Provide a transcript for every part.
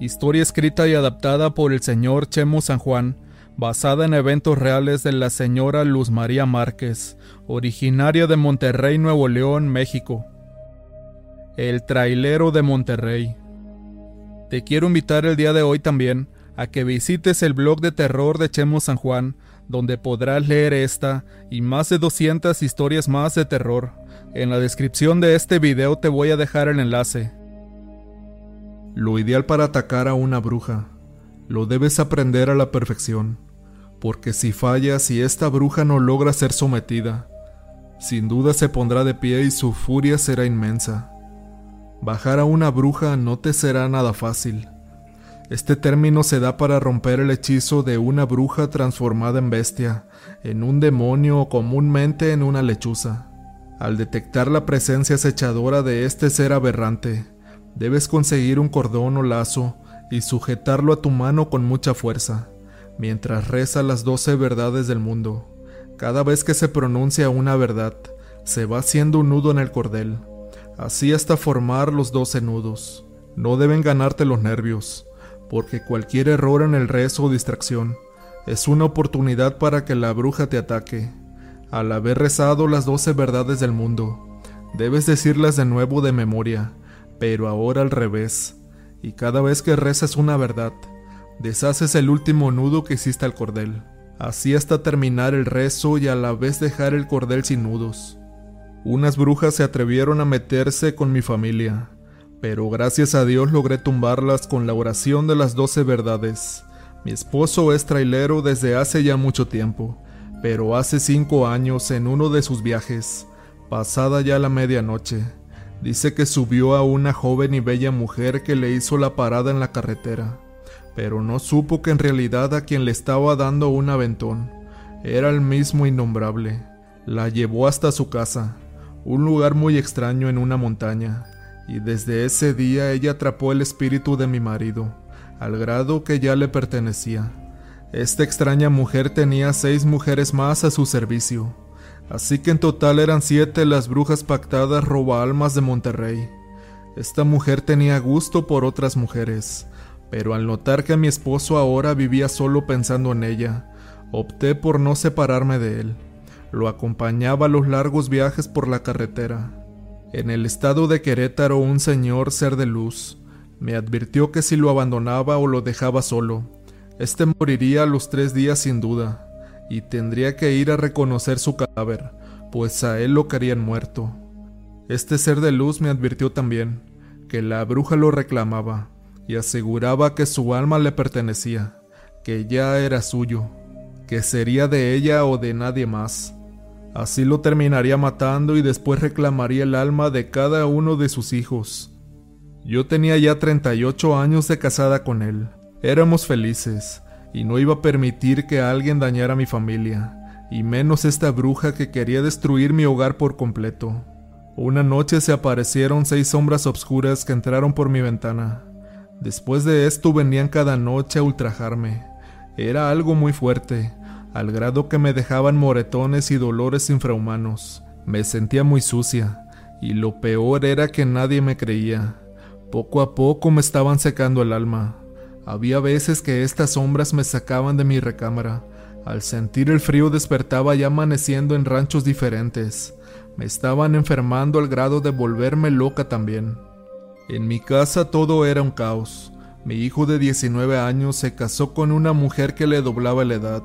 Historia escrita y adaptada por el señor Chemo San Juan, basada en eventos reales de la señora Luz María Márquez, originaria de Monterrey, Nuevo León, México. El trailero de Monterrey. Te quiero invitar el día de hoy también a que visites el blog de terror de Chemo San Juan, donde podrás leer esta y más de 200 historias más de terror. En la descripción de este video te voy a dejar el enlace. Lo ideal para atacar a una bruja lo debes aprender a la perfección, porque si fallas y esta bruja no logra ser sometida, sin duda se pondrá de pie y su furia será inmensa. Bajar a una bruja no te será nada fácil. Este término se da para romper el hechizo de una bruja transformada en bestia, en un demonio o comúnmente en una lechuza. Al detectar la presencia acechadora de este ser aberrante, debes conseguir un cordón o lazo y sujetarlo a tu mano con mucha fuerza, mientras reza las doce verdades del mundo. Cada vez que se pronuncia una verdad, se va haciendo un nudo en el cordel, así hasta formar los doce nudos. No deben ganarte los nervios, porque cualquier error en el rezo o distracción es una oportunidad para que la bruja te ataque. Al haber rezado las doce verdades del mundo, debes decirlas de nuevo de memoria, pero ahora al revés, y cada vez que rezas una verdad, deshaces el último nudo que hiciste al cordel, así hasta terminar el rezo y a la vez dejar el cordel sin nudos. Unas brujas se atrevieron a meterse con mi familia, pero gracias a Dios logré tumbarlas con la oración de las doce verdades. Mi esposo es trailero desde hace ya mucho tiempo, pero hace cinco años en uno de sus viajes, pasada ya la medianoche, dice que subió a una joven y bella mujer que le hizo la parada en la carretera, pero no supo que en realidad a quien le estaba dando un aventón era el mismo innombrable. La llevó hasta su casa, un lugar muy extraño en una montaña, y desde ese día ella atrapó el espíritu de mi marido, al grado que ya le pertenecía. Esta extraña mujer tenía seis mujeres más a su servicio, así que en total eran siete las brujas pactadas roba almas de Monterrey. Esta mujer tenía gusto por otras mujeres, pero al notar que mi esposo ahora vivía solo pensando en ella, opté por no separarme de él. Lo acompañaba a los largos viajes por la carretera. En el estado de Querétaro un señor ser de luz me advirtió que si lo abandonaba o lo dejaba solo, este moriría a los tres días sin duda, y tendría que ir a reconocer su cadáver, pues a él lo querían muerto. Este ser de luz me advirtió también que la bruja lo reclamaba y aseguraba que su alma le pertenecía, que ya era suyo, que sería de ella o de nadie más. Así lo terminaría matando y después reclamaría el alma de cada uno de sus hijos. Yo tenía ya 38 años de casada con él, Éramos felices, y no iba a permitir que alguien dañara mi familia, y menos esta bruja que quería destruir mi hogar por completo. Una noche se aparecieron seis sombras obscuras que entraron por mi ventana. Después de esto venían cada noche a ultrajarme. Era algo muy fuerte, al grado que me dejaban moretones y dolores infrahumanos. Me sentía muy sucia, y lo peor era que nadie me creía. Poco a poco me estaban secando el alma. Había veces que estas sombras me sacaban de mi recámara. Al sentir el frío despertaba ya amaneciendo en ranchos diferentes. Me estaban enfermando al grado de volverme loca también. En mi casa todo era un caos. Mi hijo de 19 años se casó con una mujer que le doblaba la edad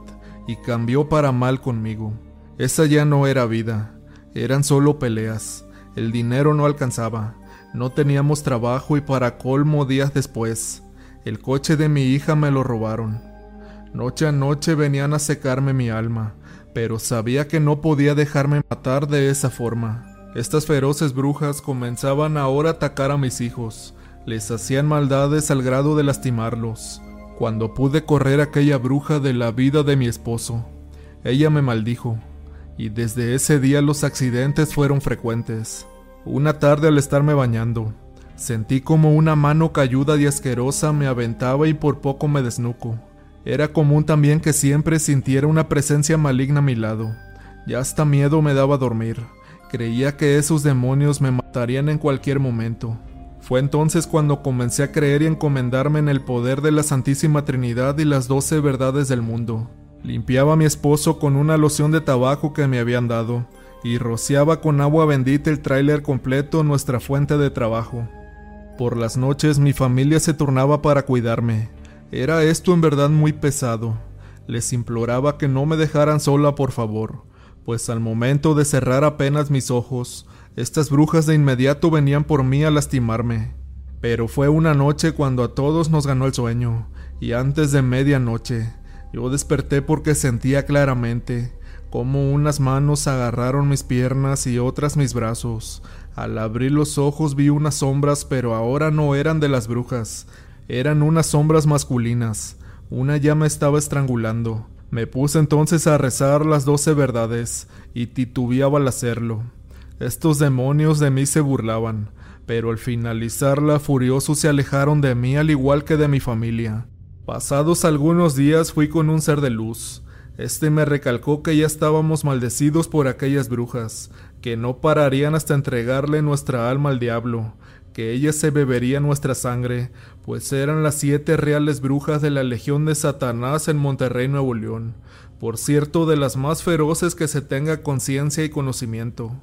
y cambió para mal conmigo. Esa ya no era vida, eran solo peleas. El dinero no alcanzaba, no teníamos trabajo y para colmo días después, el coche de mi hija me lo robaron. Noche a noche venían a secarme mi alma, pero sabía que no podía dejarme matar de esa forma. Estas feroces brujas comenzaban ahora a atacar a mis hijos. Les hacían maldades al grado de lastimarlos. Cuando pude correr aquella bruja de la vida de mi esposo, ella me maldijo, y desde ese día los accidentes fueron frecuentes. Una tarde al estarme bañando, Sentí como una mano cayuda y asquerosa me aventaba y por poco me desnuco. Era común también que siempre sintiera una presencia maligna a mi lado. Ya hasta miedo me daba dormir. Creía que esos demonios me matarían en cualquier momento. Fue entonces cuando comencé a creer y encomendarme en el poder de la Santísima Trinidad y las doce verdades del mundo. Limpiaba a mi esposo con una loción de tabaco que me habían dado, y rociaba con agua bendita el tráiler completo nuestra fuente de trabajo. Por las noches mi familia se turnaba para cuidarme. Era esto en verdad muy pesado. Les imploraba que no me dejaran sola, por favor, pues al momento de cerrar apenas mis ojos, estas brujas de inmediato venían por mí a lastimarme. Pero fue una noche cuando a todos nos ganó el sueño, y antes de medianoche, yo desperté porque sentía claramente cómo unas manos agarraron mis piernas y otras mis brazos. Al abrir los ojos vi unas sombras, pero ahora no eran de las brujas, eran unas sombras masculinas. Una llama estaba estrangulando. Me puse entonces a rezar las doce verdades, y titubeaba al hacerlo. Estos demonios de mí se burlaban, pero al finalizarla furiosos se alejaron de mí al igual que de mi familia. Pasados algunos días fui con un ser de luz. Este me recalcó que ya estábamos maldecidos por aquellas brujas, que no pararían hasta entregarle nuestra alma al diablo, que ellas se beberían nuestra sangre, pues eran las siete reales brujas de la Legión de Satanás en Monterrey, Nuevo León, por cierto de las más feroces que se tenga conciencia y conocimiento.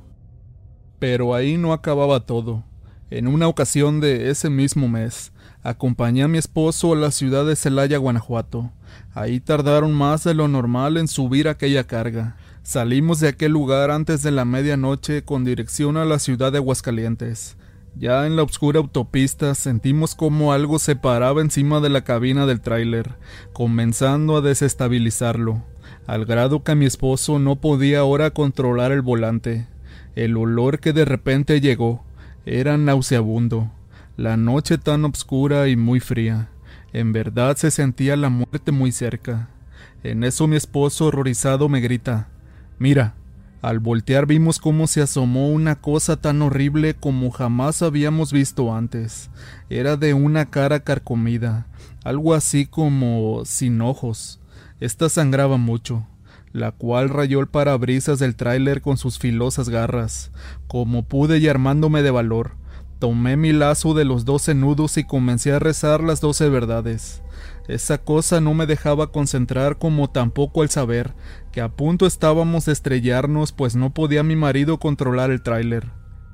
Pero ahí no acababa todo. En una ocasión de ese mismo mes, acompañé a mi esposo a la ciudad de Celaya, Guanajuato. Ahí tardaron más de lo normal en subir aquella carga. Salimos de aquel lugar antes de la medianoche con dirección a la ciudad de Aguascalientes. Ya en la oscura autopista sentimos como algo se paraba encima de la cabina del tráiler, comenzando a desestabilizarlo, al grado que mi esposo no podía ahora controlar el volante. El olor que de repente llegó era nauseabundo. La noche tan oscura y muy fría. En verdad se sentía la muerte muy cerca. En eso mi esposo horrorizado me grita Mira. Al voltear vimos cómo se asomó una cosa tan horrible como jamás habíamos visto antes. Era de una cara carcomida, algo así como sin ojos. Esta sangraba mucho la cual rayó el parabrisas del tráiler con sus filosas garras. Como pude y de valor, tomé mi lazo de los doce nudos y comencé a rezar las doce verdades. Esa cosa no me dejaba concentrar como tampoco el saber que a punto estábamos de estrellarnos pues no podía mi marido controlar el tráiler.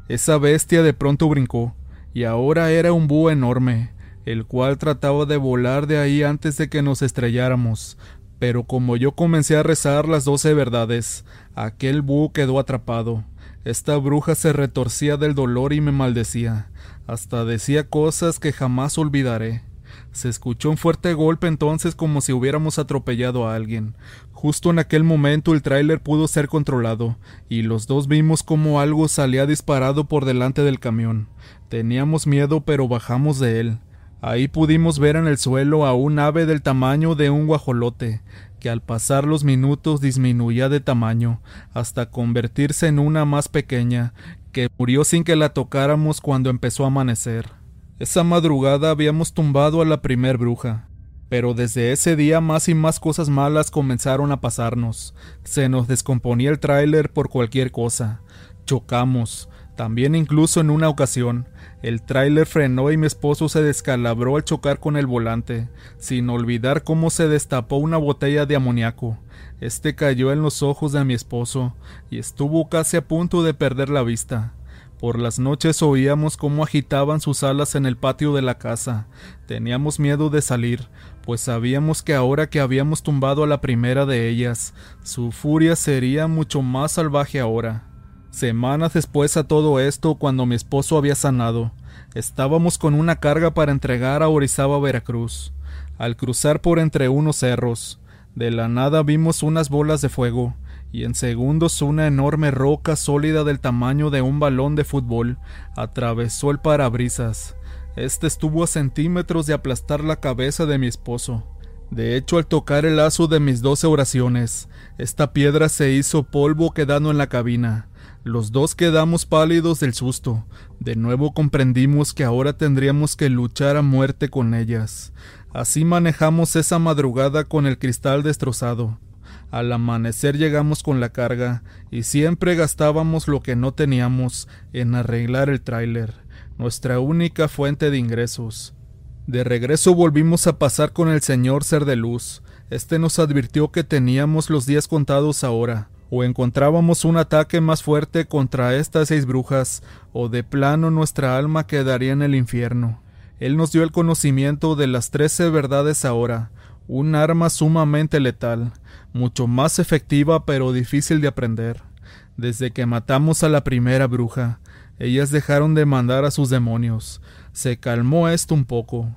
Esa bestia de pronto brincó, y ahora era un búho enorme, el cual trataba de volar de ahí antes de que nos estrelláramos, pero como yo comencé a rezar las doce verdades, aquel búho quedó atrapado. Esta bruja se retorcía del dolor y me maldecía. Hasta decía cosas que jamás olvidaré. Se escuchó un fuerte golpe entonces como si hubiéramos atropellado a alguien. Justo en aquel momento el tráiler pudo ser controlado, y los dos vimos como algo salía disparado por delante del camión. Teníamos miedo pero bajamos de él. Ahí pudimos ver en el suelo a un ave del tamaño de un guajolote, que al pasar los minutos disminuía de tamaño, hasta convertirse en una más pequeña, que murió sin que la tocáramos cuando empezó a amanecer. Esa madrugada habíamos tumbado a la primer bruja, pero desde ese día más y más cosas malas comenzaron a pasarnos. Se nos descomponía el tráiler por cualquier cosa. Chocamos, también incluso en una ocasión, el tráiler frenó y mi esposo se descalabró al chocar con el volante, sin olvidar cómo se destapó una botella de amoníaco. Este cayó en los ojos de mi esposo y estuvo casi a punto de perder la vista. Por las noches oíamos cómo agitaban sus alas en el patio de la casa. Teníamos miedo de salir, pues sabíamos que ahora que habíamos tumbado a la primera de ellas, su furia sería mucho más salvaje ahora. Semanas después a todo esto, cuando mi esposo había sanado, estábamos con una carga para entregar a Orizaba, Veracruz. Al cruzar por entre unos cerros, de la nada vimos unas bolas de fuego, y en segundos una enorme roca sólida del tamaño de un balón de fútbol atravesó el parabrisas. Este estuvo a centímetros de aplastar la cabeza de mi esposo. De hecho, al tocar el lazo de mis doce oraciones, esta piedra se hizo polvo quedando en la cabina. Los dos quedamos pálidos del susto. De nuevo comprendimos que ahora tendríamos que luchar a muerte con ellas. Así manejamos esa madrugada con el cristal destrozado. Al amanecer llegamos con la carga y siempre gastábamos lo que no teníamos en arreglar el tráiler. nuestra única fuente de ingresos. De regreso volvimos a pasar con el señor Ser de Luz. Este nos advirtió que teníamos los días contados ahora, o encontrábamos un ataque más fuerte contra estas seis brujas, o de plano nuestra alma quedaría en el infierno. Él nos dio el conocimiento de las trece verdades ahora, un arma sumamente letal, mucho más efectiva pero difícil de aprender. Desde que matamos a la primera bruja, ellas dejaron de mandar a sus demonios. Se calmó esto un poco.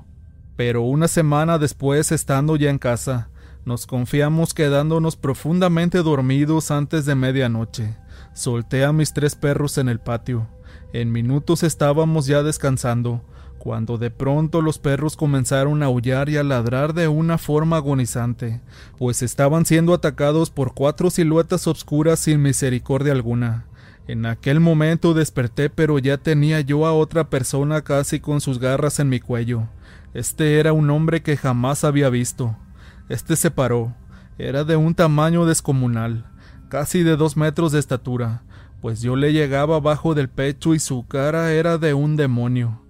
Pero una semana después, estando ya en casa, nos confiamos quedándonos profundamente dormidos antes de medianoche. Solté a mis tres perros en el patio. En minutos estábamos ya descansando, cuando de pronto los perros comenzaron a aullar y a ladrar de una forma agonizante, pues estaban siendo atacados por cuatro siluetas obscuras sin misericordia alguna. En aquel momento desperté, pero ya tenía yo a otra persona casi con sus garras en mi cuello. Este era un hombre que jamás había visto. Este se paró. Era de un tamaño descomunal, casi de dos metros de estatura, pues yo le llegaba abajo del pecho y su cara era de un demonio.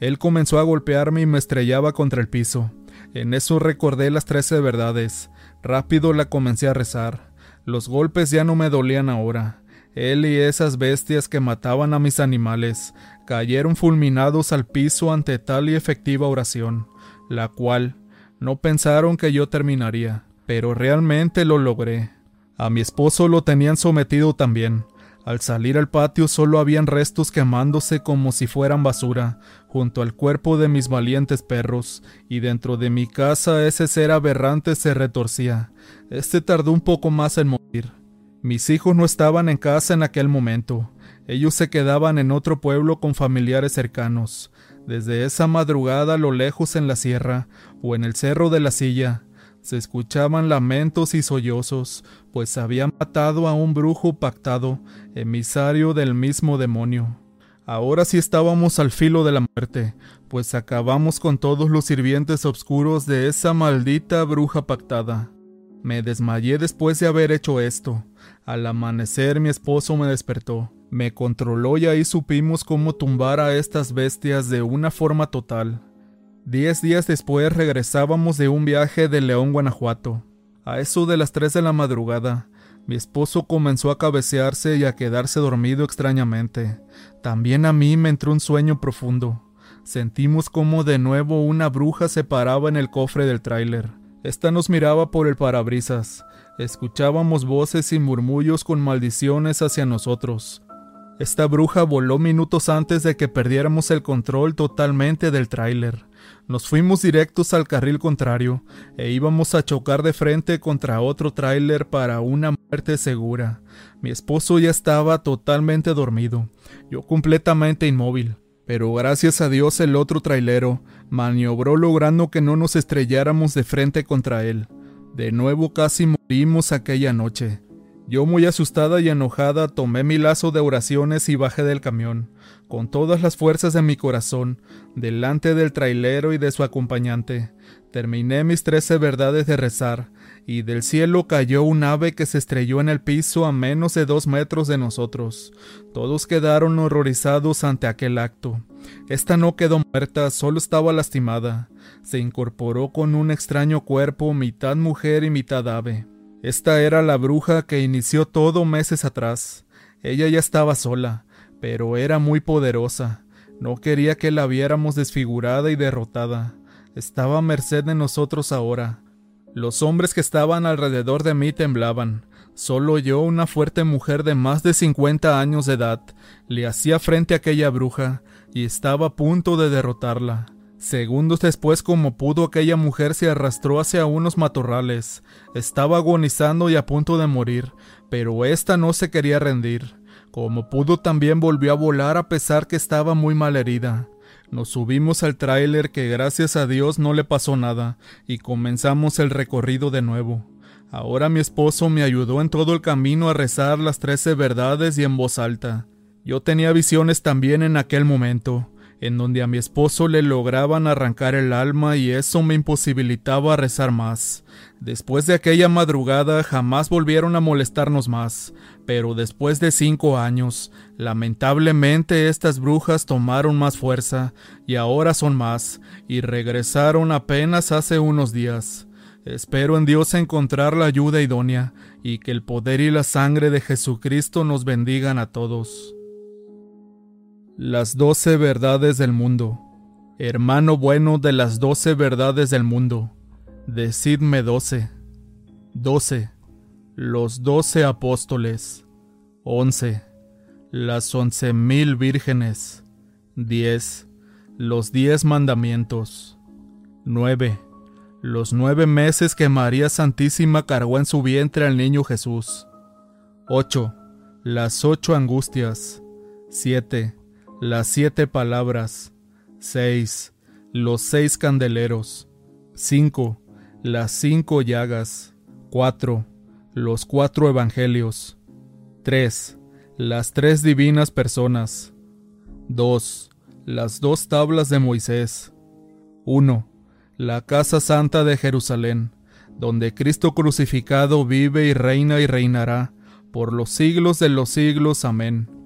Él comenzó a golpearme y me estrellaba contra el piso. En eso recordé las trece verdades. Rápido la comencé a rezar. Los golpes ya no me dolían ahora. Él y esas bestias que mataban a mis animales cayeron fulminados al piso ante tal y efectiva oración, la cual no pensaron que yo terminaría, pero realmente lo logré. A mi esposo lo tenían sometido también. Al salir al patio solo habían restos quemándose como si fueran basura, junto al cuerpo de mis valientes perros, y dentro de mi casa ese ser aberrante se retorcía. Este tardó un poco más en morir. Mis hijos no estaban en casa en aquel momento. Ellos se quedaban en otro pueblo con familiares cercanos. Desde esa madrugada a lo lejos en la sierra, o en el cerro de la silla, se escuchaban lamentos y sollozos, pues habían matado a un brujo pactado, emisario del mismo demonio. Ahora sí estábamos al filo de la muerte, pues acabamos con todos los sirvientes obscuros de esa maldita bruja pactada. Me desmayé después de haber hecho esto. Al amanecer mi esposo me despertó. Me controló y ahí supimos cómo tumbar a estas bestias de una forma total. Diez días después regresábamos de un viaje de León, Guanajuato. A eso de las tres de la madrugada, mi esposo comenzó a cabecearse y a quedarse dormido extrañamente. También a mí me entró un sueño profundo. Sentimos como de nuevo una bruja se paraba en el cofre del tráiler. Esta nos miraba por el parabrisas. Escuchábamos voces y murmullos con maldiciones hacia nosotros. Esta bruja voló minutos antes de que perdiéramos el control totalmente del tráiler. Nos fuimos directos al carril contrario e íbamos a chocar de frente contra otro tráiler para una muerte segura. Mi esposo ya estaba totalmente dormido, yo completamente inmóvil. Pero gracias a Dios el otro trailero maniobró logrando que no nos estrelláramos de frente contra él. De nuevo casi morimos aquella noche. Yo muy asustada y enojada tomé mi lazo de oraciones y bajé del camión, con todas las fuerzas de mi corazón, delante del trailero y de su acompañante. Terminé mis trece verdades de rezar, y del cielo cayó un ave que se estrelló en el piso a menos de dos metros de nosotros. Todos quedaron horrorizados ante aquel acto. Esta no quedó muerta, solo estaba lastimada. Se incorporó con un extraño cuerpo, mitad mujer y mitad ave. Esta era la bruja que inició todo meses atrás. Ella ya estaba sola, pero era muy poderosa. No quería que la viéramos desfigurada y derrotada. Estaba a merced de nosotros ahora. Los hombres que estaban alrededor de mí temblaban. Solo yo, una fuerte mujer de más de cincuenta años de edad, le hacía frente a aquella bruja y estaba a punto de derrotarla. Segundos después, como pudo, aquella mujer se arrastró hacia unos matorrales. Estaba agonizando y a punto de morir, pero ésta no se quería rendir. Como pudo, también volvió a volar a pesar que estaba muy mal herida. Nos subimos al tráiler que gracias a Dios no le pasó nada, y comenzamos el recorrido de nuevo. Ahora mi esposo me ayudó en todo el camino a rezar las trece verdades y en voz alta. Yo tenía visiones también en aquel momento. En donde a mi esposo le lograban arrancar el alma y eso me imposibilitaba rezar más. Después de aquella madrugada jamás volvieron a molestarnos más, pero después de cinco años, lamentablemente estas brujas tomaron más fuerza y ahora son más, y regresaron apenas hace unos días. Espero en Dios encontrar la ayuda idónea y que el poder y la sangre de Jesucristo nos bendigan a todos. Las doce verdades del mundo. Hermano bueno de las doce verdades del mundo, decidme doce. Doce. Los doce apóstoles. Once. Las once mil vírgenes. Diez. Los diez mandamientos. Nueve. Los nueve meses que María Santísima cargó en su vientre al niño Jesús. Ocho. Las ocho angustias. Siete las siete palabras. 6. Los seis candeleros. 5. Las cinco llagas. 4. Los cuatro evangelios. 3. Las tres divinas personas. 2. Las dos tablas de Moisés. 1. La casa santa de Jerusalén, donde Cristo crucificado vive y reina y reinará por los siglos de los siglos. Amén